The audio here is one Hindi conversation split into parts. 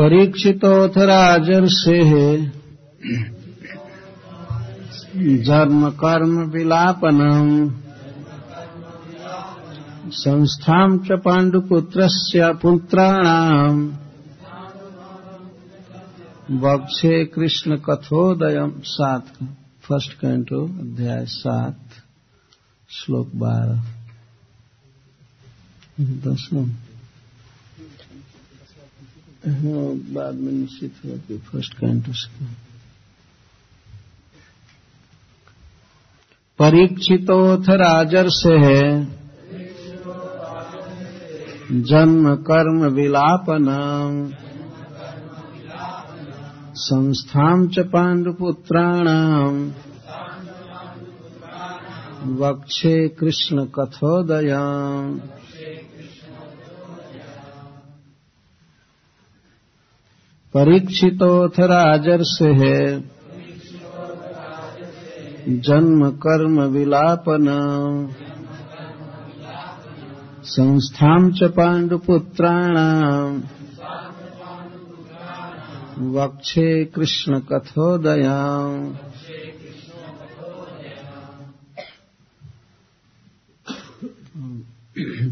परीक्षितोऽथ कर्म विलापनम् संस्थाम् च पाण्डुपुत्रस्य पुत्राणाम् वक्षे कृष्ण कथोदयम सात। फ़र्स्ट कैंटो, अध्याय सात, श्लोक बारह। दसम बाद में निश्चित हुआ कि फ़र्स्ट कैंटो से परीक्षितोथ राजर्षे है जन्म कर्म विलापनम संस्थां च पाण्डुपुत्राणाम् वक्षे कृष्णकथोदयाम् परीक्षितोऽथ राजर्षेः। जन्म कर्म विलापन। संस्थां च पाण्डुपुत्राणाम् वक्षे कृष्ण कथोदया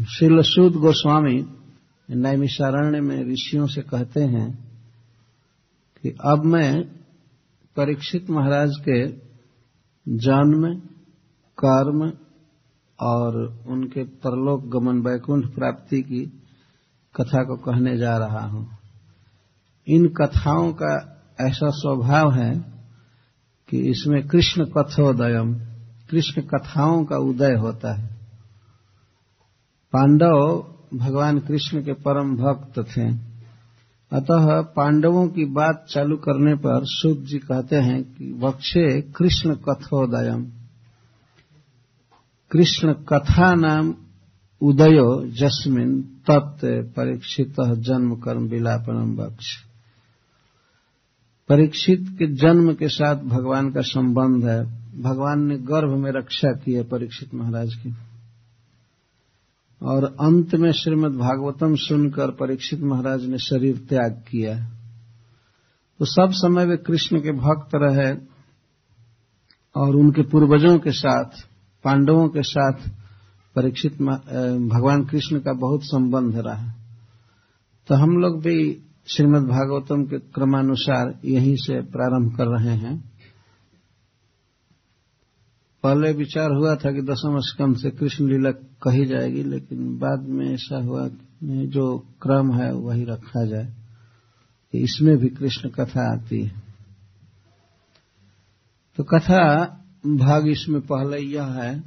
श्रील सूद गोस्वामी नैमिषारण्य में ऋषियों से कहते हैं कि अब मैं परीक्षित महाराज के जन्म कर्म और उनके परलोक गमन वैकुंठ प्राप्ति की कथा को कहने जा रहा हूँ। इन कथाओं का ऐसा स्वभाव है कि इसमें कृष्ण कथोदयम, कृष्ण कथाओं का उदय होता है। पांडव भगवान कृष्ण के परम भक्त थे। अतः पांडवों की बात चालू करने पर सूत जी कहते हैं कि वक्षे कृष्ण कथोदयम। कृष्ण कथा नाम उदयो जस्मिन तत् परीक्षित जन्म कर्म विलापनम वक्ष। परीक्षित के जन्म के साथ भगवान का संबंध है। भगवान ने गर्भ में रक्षा की है परीक्षित महाराज की। और अंत में श्रीमद् भागवतम सुनकर परीक्षित महाराज ने शरीर त्याग किया। तो सब समय वे कृष्ण के भक्त रहे और उनके पूर्वजों के साथ, पांडवों के साथ परीक्षित भगवान कृष्ण का बहुत संबंध रहा। तो हम लोग भी श्रीमद् भागवतम के क्रमानुसार यहीं से प्रारंभ कर रहे हैं। पहले विचार हुआ था कि दसम स्कंद से कृष्ण लीला कही जाएगी, लेकिन बाद में ऐसा हुआ कि जो क्रम है वही रखा जाए। कि इसमें भी कृष्ण कथा आती है। तो कथा भाग इसमें पहले यह है,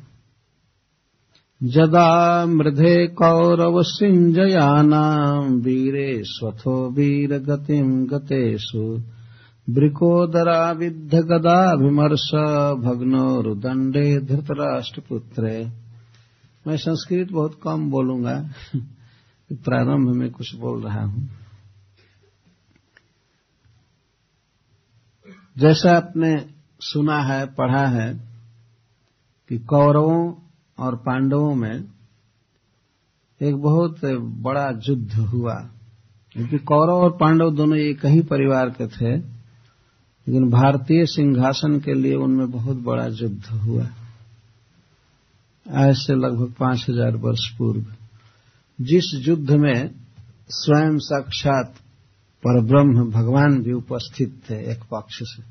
जदा मृधे कौरव सिंजयानाम वीरे स्वथो वीर गतिम गतेषु ब्रिकोदरा विद्ध गदाभिमर्श भग्नोरुदंडे धृतराष्ट्रपुत्रे। मैं संस्कृत बहुत कम बोलूँगा, प्रारंभ में कुछ बोल रहा हूँ। जैसा आपने सुना है, पढ़ा है, कि कौरवों और पांडवों में एक बहुत बड़ा युद्ध हुआ। क्योंकि कौरव और पांडव दोनों एक ही परिवार के थे। लेकिन भारतीय सिंहासन के लिए उनमें बहुत बड़ा युद्ध हुआ। आज से लगभग पाँच हज़ार वर्ष पूर्व। जिस युद्ध में स्वयं साक्षात परब्रह्म भगवान भी उपस्थित थे एक पक्ष से।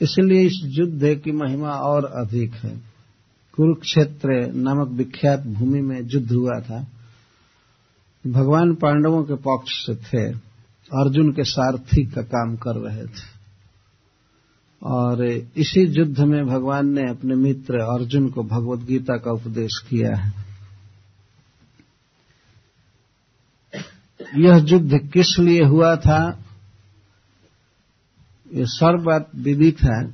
इसलिए इस युद्ध की महिमा और अधिक है। कुरुक्षेत्र नामक विख्यात भूमि में युद्ध हुआ था। भगवान पांडवों के पक्ष से थे। अर्जुन के सारथी का काम कर रहे थे। और इसी युद्ध में भगवान ने अपने मित्र अर्जुन को भगवत गीता का उपदेश किया है। यह युद्ध किस लिए हुआ था? ये सर्वबात विदित है।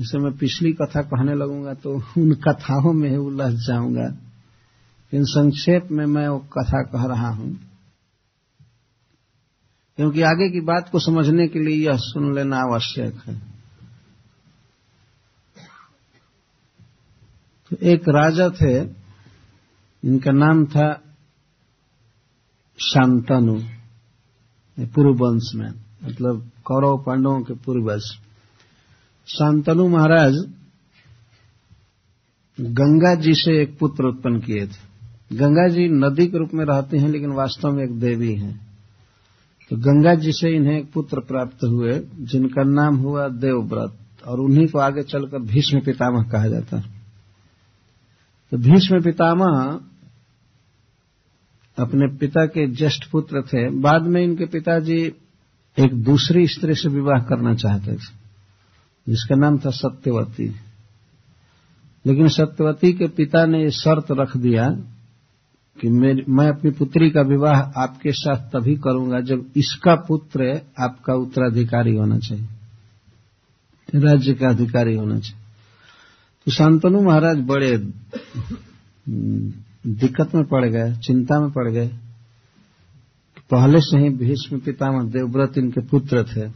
इसे मैं पिछली कथा कहने लगूँगा तो उन कथाओं में उलझ जाऊँगा। इन संक्षेप में मैं वो कथा कह रहा हूँ। क्योंकि आगे की बात को समझने के लिए यह सुन लेना आवश्यक है। तो एक राजा थे, इनका नाम था शांतनु पूर्व वंश में मतलब कौरव पांडवों के पूर्वज। शांतनु महाराज गंगा जी से एक पुत्र उत्पन्न किए थे। गंगा जी नदी के रूप में रहते हैं, लेकिन वास्तव में एक देवी हैं। तो गंगा जी से इन्हें एक पुत्र प्राप्त हुए, जिनका नाम हुआ देवव्रत, और उन्हीं को आगे चलकर भीष्म पितामह कहा जाता है। तो भीष्म पितामह अपने पिता के ज्येष्ठ पुत्र थे। बाद में इनके पिताजी एक दूसरी स्त्री से विवाह करना चाहते थे, जिसका नाम था सत्यवती। लेकिन सत्यवती के पिता ने शर्त रख दिया कि मैं अपनी पुत्री का विवाह आपके साथ तभी करूँगा जब इसका पुत्र आपका उत्तराधिकारी होना चाहिए। राज्य का अधिकारी होना चाहिए। तो शांतनु महाराज बड़े दिक्कत में पड़ गए, चिंता में पड़ गए। पहले से ही भीष्म पितामह देवव्रत इनके पुत्र थे।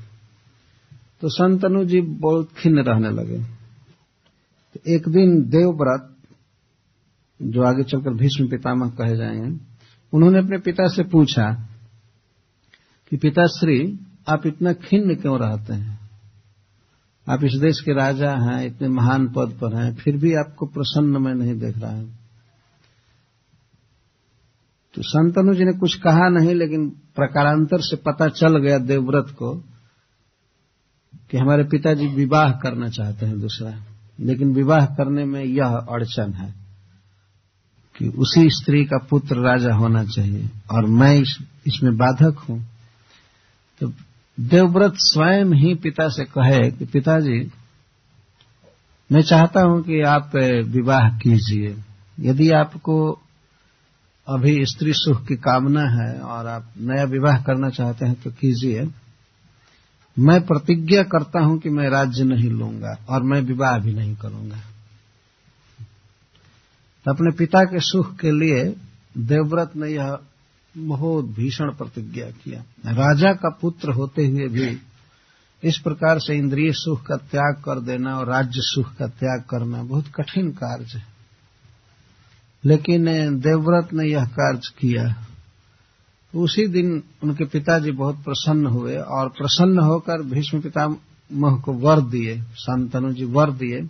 तो संतनु जी बहुत खिन्न रहने लगे। तो एक दिन देवव्रत जो आगे चलकर भीष्म पितामह कहे जाएँगे, उन्होंने अपने पिता से पूछा कि, पिताश्री, आप इतना खिन्न क्यों रहते हैं? आप इस देश के राजा हैं, इतने महान पद पर हैं, फिर भी आपको प्रसन्न मैं नहीं देख रहा हूँ। तो संतनु जी ने कुछ कहा नहीं, लेकिन प्रकारांतर से पता चल गया देवव्रत को कि हमारे पिताजी विवाह करना चाहते हैं दूसरा। लेकिन विवाह करने में यह अड़चन है। कि उसी स्त्री का पुत्र राजा होना चाहिए। और मैं इस, इसमें बाधक हूँ। तो देवव्रत स्वयं ही पिता से कहे कि पिताजी मैं चाहता हूँ कि आप विवाह कीजिए। यदि आपको अभी स्त्री सुख की कामना है और आप नया विवाह करना चाहते हैं तो कीजिए। मैं प्रतिज्ञा करता हूँ कि मैं राज्य नहीं लूँगा और मैं विवाह भी नहीं करूँगा। तो अपने पिता के सुख के लिए देवव्रत ने यह बहुत भीषण प्रतिज्ञा किया। राजा का पुत्र होते हुए भी इस प्रकार से इंद्रिय सुख का त्याग कर देना और राज्य सुख का त्याग करना बहुत कठिन कार्य है। लेकिन देवव्रत ने यह कार्य किया। उसी दिन उनके पिताजी बहुत प्रसन्न हुए और प्रसन्न होकर भीष्म पिता पितामह को वर दिए, शांतनु जी वर दिए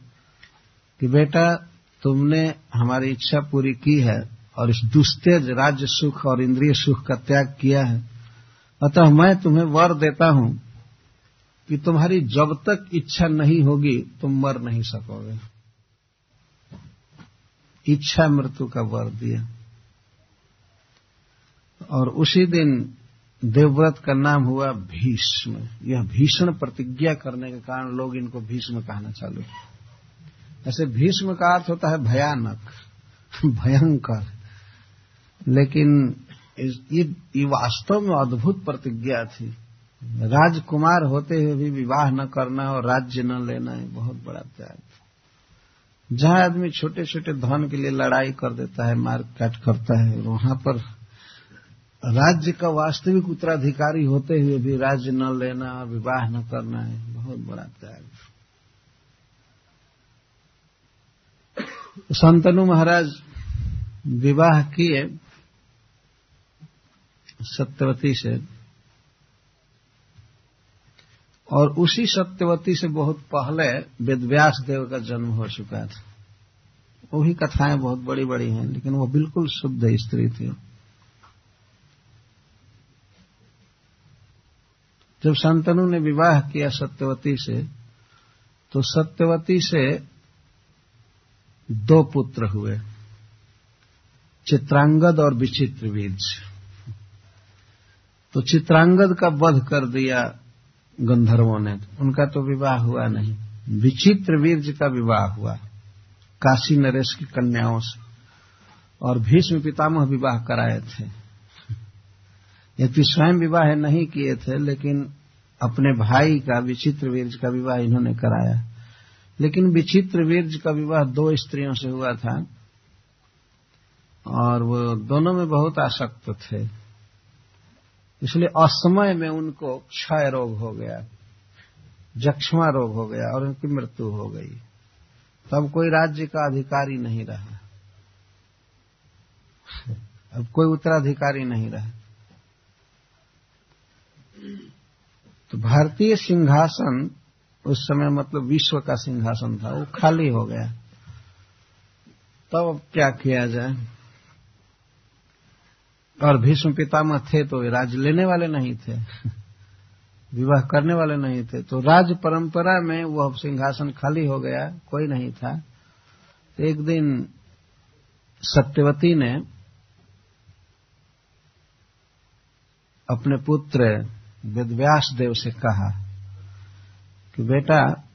कि बेटा तुमने हमारी इच्छा पूरी की है और इस दुस्तेज राज्य सुख और इंद्रिय सुख का त्याग किया है। अतः मैं तुम्हें वर देता हूँ कि तुम्हारी जब तक इच्छा नहीं होगी, तुम मर नहीं सकोगे। इच्छा मृत्यु का वर दिया। और उसी दिन देवव्रत का नाम हुआ भीष्म। यह भीषण प्रतिज्ञा करने के कारण लोग इनको भीष्म कहना चालू ऐसे भीष्म का अर्थ होता है भयानक भयंकर। लेकिन ये, ये वास्तव में अद्भुत प्रतिज्ञा थी। राजकुमार होते हुए भी विवाह न करना और राज्य न लेना है बहुत बड़ा त्याग था। जहाँ आदमी छोटे छोटे धन के लिए लड़ाई कर देता है मार काट करता है वहाँ पर राज्य का वास्तविक उत्तराधिकारी होते हुए भी राज्य न लेना और विवाह न करना है बहुत बड़ा त्याग संतनु महाराज विवाह किए सत्यवती से और उसी सत्यवती से बहुत पहले वेदव्यास देव का जन्म हो चुका था। वो भी कथाएँ बहुत बड़ी बड़ी हैं, लेकिन वो बिल्कुल शुद्ध स्त्री थी। जब संतनु ने विवाह किया सत्यवती से तो सत्यवती से दो पुत्र हुए, चित्रांगद और विचित्र बीज तो चित्रांगद का वध कर दिया गंधर्वों ने, उनका तो विवाह हुआ नहीं विचित्र वीर्ज का विवाह हुआ, काशी नरेश की कन्याओं से, और भीष्म पितामह विवाह कराए थे। यदि स्वयं विवाह नहीं किए थे, लेकिन अपने भाई का विचित्र वीर्ज का विवाह इन्होंने कराया। लेकिन विचित्र वीर्ज का विवाह दो स्त्रियों से हुआ था और वो दोनों में बहुत आसक्त थे। इसलिए असमय में उनको क्षय रोग हो गया, जक्षमा रोग हो गया और उनकी मृत्यु हो गई। तब कोई राज्य का अधिकारी नहीं रहा। अब कोई उत्तराधिकारी नहीं रहा। तो भारतीय सिंहासन उस समय मतलब विश्व का सिंहासन था, वो खाली हो गया। तब अब क्या किया जाए? और भीष्म पितामह थे तो राज लेने वाले नहीं थे, विवाह करने वाले नहीं थे। तो राज परंपरा में वह सिंहासन खाली हो गया, कोई नहीं था। तो एक दिन सत्यवती ने अपने पुत्र वेदव्यास देव से कहा कि बेटा,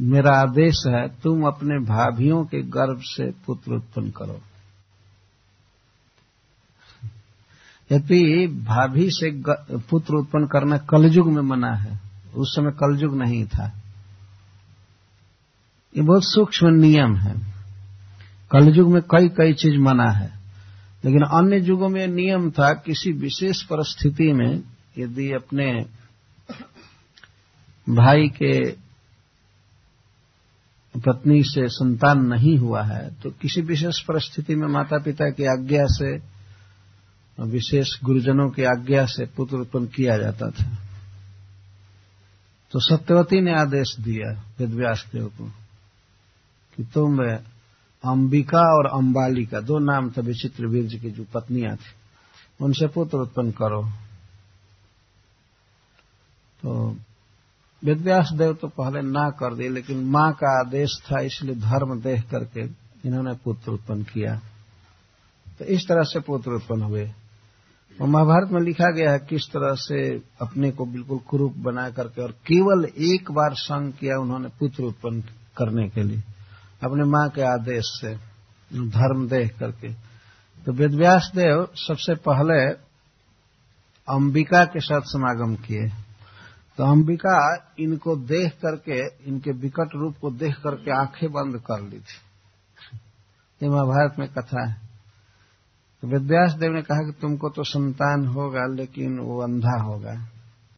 मेरा आदेश है, तुम अपने भाभियों के गर्भ से पुत्र उत्पन्न करो। यदि भाभी से पुत्र उत्पन्न करना कलयुग में मना है, उस समय कलयुग नहीं था। ये बहुत सूक्ष्म नियम है। कलयुग में कई कई चीज़ मना है, लेकिन अन्य युगों में नियम था, किसी विशेष परिस्थिति में यदि अपने भाई के पत्नी से संतान नहीं हुआ है तो किसी विशेष परिस्थिति में माता पिता की आज्ञा से, विशेष गुरुजनों की आज्ञा से पुत्र उत्पन्न किया जाता था। तो सत्यवती ने आदेश दिया वेदव्यास देव को कि तुम अंबिका और अंबालिका, दो नाम थे विचित्र वीर की जो पत्नियाँ थी, उनसे पुत्र उत्पन्न करो। तो वेदव्यास देव तो पहले ना कर दिए, लेकिन माँ का आदेश था, इसलिए धर्म देख करके इन्होंने पुत्र उत्पन्न किया। तो इस तरह से पुत्र उत्पन्न हुए। और महाभारत में लिखा गया है किस तरह से अपने को बिल्कुल कुरूप बना करके और केवल एक बार संग किया उन्होंने पुत्र उत्पन्न करने के लिए, अपने माँ के आदेश से, धर्म देख करके। तो वेदव्यास देव सबसे पहले अंबिका के साथ समागम किए। तो अंबिका इनको देख करके, इनके विकट रूप को देख करके आँखें बंद कर ली थी। ये महाभारत में कथा है। तो विद्यास देव ने कहा कि तुमको तो संतान होगा, लेकिन वो अंधा होगा।